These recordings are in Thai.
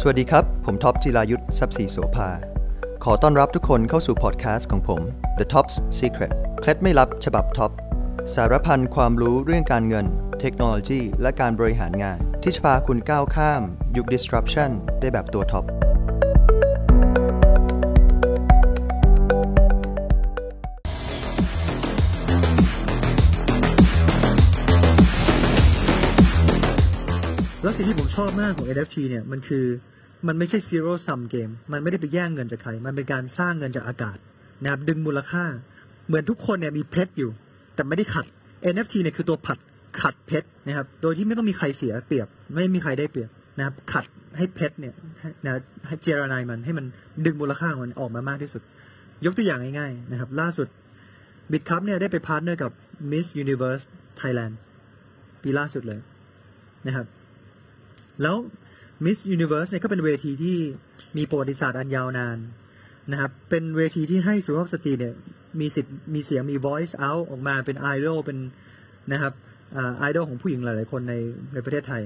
สวัสดีครับ ผมท็อปจิรายุส ทรัพย์ศรีโสภา ขอต้อนรับทุกคนเข้าสู่พอดแคสต์ของผม The Top's Secret เคล็ดไม่ลับฉบับท็อป สารพันความรู้เรื่องการเงิน เทคโนโลยี และการบริหารงาน ที่จะพาคุณก้าวข้าม ยุค disruption ได้แบบตัวท็อป แล้วสิ่งที่ผมชอบมากของ NFT เนี่ยมันคือมันไม่ใช่ zero sum game มันไม่ได้ไปแย่งเงินจากใคร มันเป็นการสร้างเงินจากอากาศนะครับดึงมูลค่า เหมือนทุกคนเนี่ยมีเพชรอยู่ แต่ไม่ได้ขัด NFT เนี่ยคือตัวผัดขัดเพชรนะครับ โดยที่ไม่ต้องมีใครเสียเปรียบ ไม่มีใครได้เปรียบนะครับ ขัดให้เพชรเนี่ยนะให้เจียระไนมันให้มันดึงมูลค่าของมันออกมามากที่สุด ยกตัวอย่างง่ายๆนะครับ ล่าสุด Bitkub เนี่ยได้ไป partner กับ Miss Universe Thailand ปีล่าสุดเลยนะครับ แล้ว Miss Universe เนี่ยก็เป็นเวทีที่มีประวัติศาสตร์อันยาวนานนะครับ เป็นเวทีที่ให้สุภาพสตรีเนี่ยมีสิทธิ์มีเสียงมี voice out ออกมาเป็นไอดอลเป็นนะครับไอดอลของผู้หญิงหลายๆคนในในประเทศไทย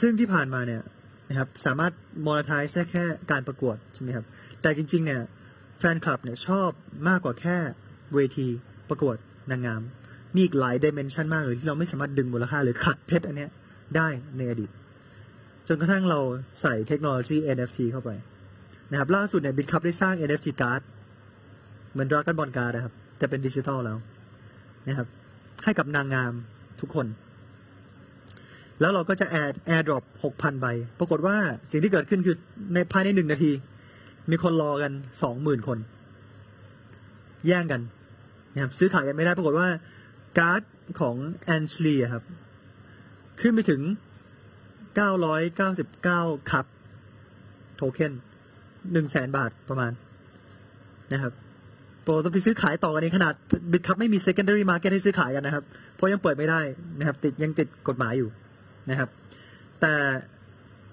ซึ่งที่ผ่านมาเนี่ยนะครับสามารถ monetize ได้แค่การประกวดใช่ไหมครับ แต่จริง ๆ เนี่ยแฟนคลับเนี่ยชอบมากกว่าแค่เวทีประกวดนางงามมีอีกหลาย dimension มากเลยที่เราไม่สามารถดึงมูลค่าหรือขัดเพชรอันเนี้ย ได้ในอดีต จนกระทั่งเราใส่เทคโนโลยี NFT เข้าไปนะครับล่าสุดเนี่ย Bitkub ได้สร้าง NFT การ์ดเหมือนดราก้อนบอลการ์ดนะครับ แต่เป็นดิจิทัลแล้วนะครับ ให้กับนางงามทุกคน แล้วเราก็จะ air airdrop หกพันใบ ปรากฏว่าสิ่งที่เกิดขึ้นคือในภายในหนึ่งนาที มีคนรอกันสองหมื่นคน แย่งกันนะครับซื้อขายกันไม่ได้ ปรากฏว่าการ์ดของแอนชลีครับ ขึ้นไปถึง 999คับ โทเค็นหนึ่งแสนบาทประมาณนะครับโปรต้องไปซื้อขายต่อกันในขนาดบิตคัพไม่มี secondary market ให้ซื้อขายกันนะครับ เพราะยังเปิดไม่ได้นะครับ ติดยังติดกฎหมายอยู่นะครับ แต่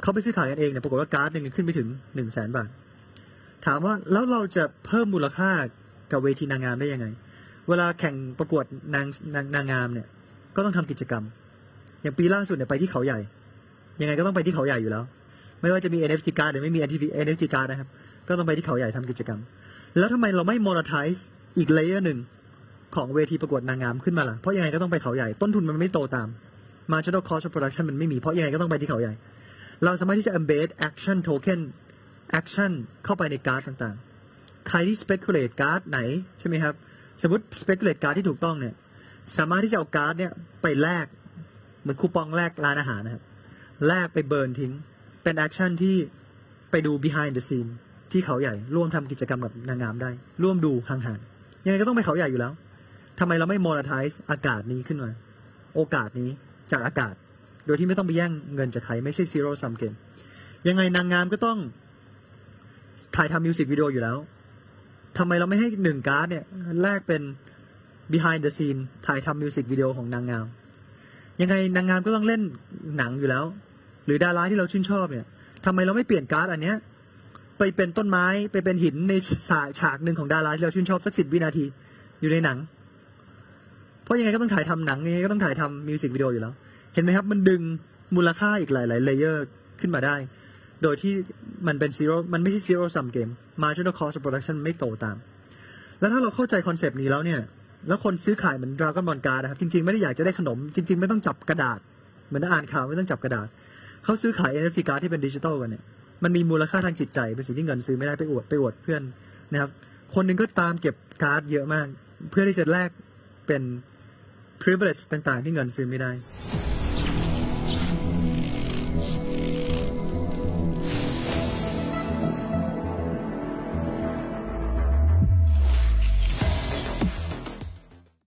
เขาไปซื้อขายกันเองเนี่ยปรากฏว่าการ์ดหนึ่งขึ้นไปถึงหนึ่งแสนบาท ถามว่าแล้วเราจะเพิ่มมูลค่ากับเวทีนางงามได้ยังไง เวลาแข่งประกวดนางนางนางงามเนี่ย ก็ต้องทำกิจกรรม อย่างปีล่าสุดเนี่ยไปที่เขาใหญ่ ยังไงก็ต้องไปที่เขาใหญ่อยู่แล้ว ไม่ว่าจะมี NFT การ์ดหรือไม่มี NFT การ์ดนะครับ ก็ต้องไปที่เขาใหญ่ทำกิจกรรม แล้วทำไมเราไม่ monetize อีก layer หนึ่งของเวทีประกวดนางงามขึ้นมาล่ะ เพราะยังไงก็ต้องไปเขาใหญ่ ต้นทุนมันไม่โตตาม marginal cost of production มันไม่มี เพราะยังไงก็ต้องไปที่เขาใหญ่ เราสามารถที่จะ embed action token action เข้าไปในการ์ดต่างๆ ใครที่ speculate การ์ดไหนใช่ไหมครับ สมมติ speculate การ์ดที่ถูกต้องเนี่ย สามารถที่จะเอาการ์ดเนี่ยไปแลก เหมือนคูปองแลกร้านอาหารนะครับแลกไป burn ทิ้ง เป็น action ที่ไปดู behind the scene ที่เขาใหญ่ ร่วมทำกิจกรรมกับนางงามได้ ร่วมดูห่างๆยังไงก็ต้องไปเขาใหญ่อยู่แล้วทำไมเราไม่ monetize อากาศนี้ขึ้นมา โอกาสนี้จากอากาศ โดยที่ไม่ต้องไปแย่งเงินจากใครไม่ใช่ zero sum game ยังไงนางงามก็ต้องถ่ายทำมิวสิกวิดีโออยู่แล้วทำไมเราไม่ให้หนึ่งการ์ดเนี่ยแลกเป็น behind the scene ถ่ายทำมิวสิกวิดีโอของนางงาม ยังไงนางงามก็ต้องเล่นหนังอยู่แล้ว หรือดาราที่เราชื่นชอบเนี่ยทำไมเราไม่เปลี่ยนการ์ดอันเนี้ย ไปเป็นต้นไม้ไปเป็นหินในฉากฉากหนึ่งของดาราที่เราชื่นชอบสักสิบวินาทีอยู่ในหนัง เพราะยังไงก็ต้องถ่ายทำหนังยังไงก็ต้องถ่ายทำมิวสิกวิดีโออยู่แล้ว เห็นไหมครับ มันดึงมูลค่าอีกหลายๆ layer ขึ้นมาได้ โดยที่มันเป็น zero มันไม่ใช่ zero sum game marginal cost of production ไม่โตตาม แล้วถ้าเราเข้าใจ concept นี้แล้วเนี่ย แล้วคนซื้อขายเหมือนดราก้อนบอลการ์ดนะครับ จริง ๆ ไม่ได้อยากจะได้ขนม จริง ๆ ไม่ต้องจับกระดาษ เหมือนอ่านข่าวไม่ต้องจับกระดาษ เขาซื้อขาย NFT การ์ดที่เป็นดิจิตอลกันเนี่ย มันมีมูลค่าทางจิตใจ เป็นสิ่งที่เงินซื้อไม่ได้ไปอวดไปอวดเพื่อนนะครับ คนหนึ่งก็ตามเก็บการ์ดเยอะมาก เพื่อที่จะแลกเป็น privilege ต่าง ๆ ที่เงินซื้อไม่ได้